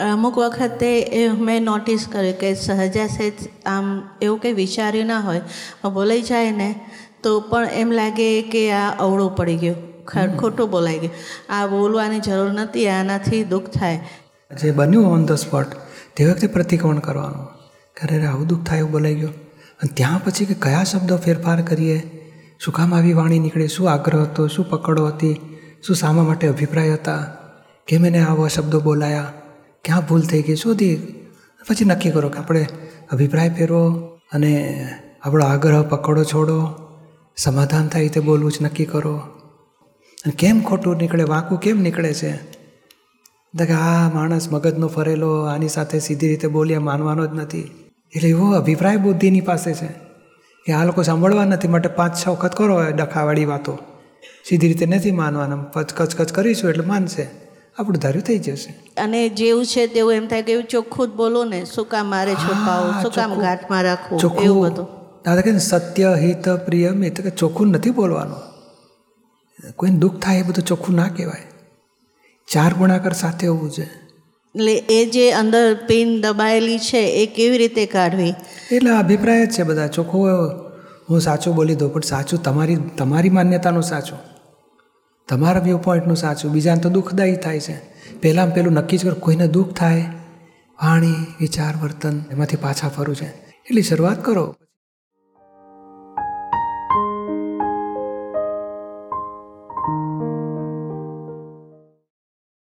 અમુક વખતે એ મેં નોટિસ કર્યું કે સહજા સહેજ આમ એવું કંઈ વિચાર્યું ના હોય બોલાઈ જાય ને તો પણ એમ લાગે કે આ અવળું પડી ગયું ખોટું બોલાઈ ગયું. આ બોલવાની જરૂર નથી આનાથી દુઃખ થાય. જે બન્યું ઓન ધ સ્પોટ તે વખતે પ્રતિક્રમણ કરવાનું. ખરે આવું દુઃખ થાય એવું બોલાઈ ગયો. અને ત્યાં પછી કે કયા શબ્દો ફેરફાર કરીએ? શું કામ આવી વાણી નીકળે? શું આગ્રહ હતો? શું પકડો હતી? શું સામા માટે અભિપ્રાય હતા? કેમ એને આવા શબ્દો બોલાયા? ક્યાં ભૂલ થઈ ગઈ? શોધી. પછી નક્કી કરો કે આપણે અભિપ્રાય ફેરવો અને આપણો આગ્રહ પકડો, છોડો. સમાધાન થાય તે બોલવું જ નક્કી કરો. અને કેમ ખોટું નીકળે? વાંકું કેમ નીકળે છે? કે આ માણસ મગજનો ફરેલો, આની સાથે સીધી રીતે બોલ્યા માનવાનો જ નથી. એટલે એવો અભિપ્રાય બુદ્ધિની પાસે છે કે આ લોકો સાંભળવા નથી, માટે પાંચ છ વખત કરો ડખાવાળી વાતો. સીધી રીતે નથી માનવાના. કચ કચ કરીશું એટલે માનશે. આપણું ધાર્યું થઈ જશે. અને જેવું છે તેવું એમ થાય કે એવું ચોખ્ખું જ બોલો ને શું કામ મારે છુપાવું શું કામ. ઘાટમાં રાખવું એવું બધું. દાદા કે સત્ય હિત પ્રિય મિત કે ચોખ્ખું નથી બોલવાનું. કોઈને દુઃખ થાય એ બધું ચોખ્ખું ના કહેવાય. ચાર ગુણાકાર સાથે હોવું છે. એટલે એ જે અંદર પિન દબાયેલી છે એ કેવી રીતે કાઢવી? એટલે અભિપ્રાય જ છે બધા. ચોખ્ખું હું સાચું બોલી દઉં, પણ સાચું તમારી તમારી માન્યતાનું સાચું. તમારા વ્યૂ પોઈન્ટનું સાચું. બીજાને તો દુઃખદાયી થાય છે. પહેલાં પહેલું નક્કી જ કરો, કોઈને દુઃખ થાય, વાણી, વિચાર, વર્તન, એમાંથી પાછા ફરવું છે. એટલી શરૂઆત કરો.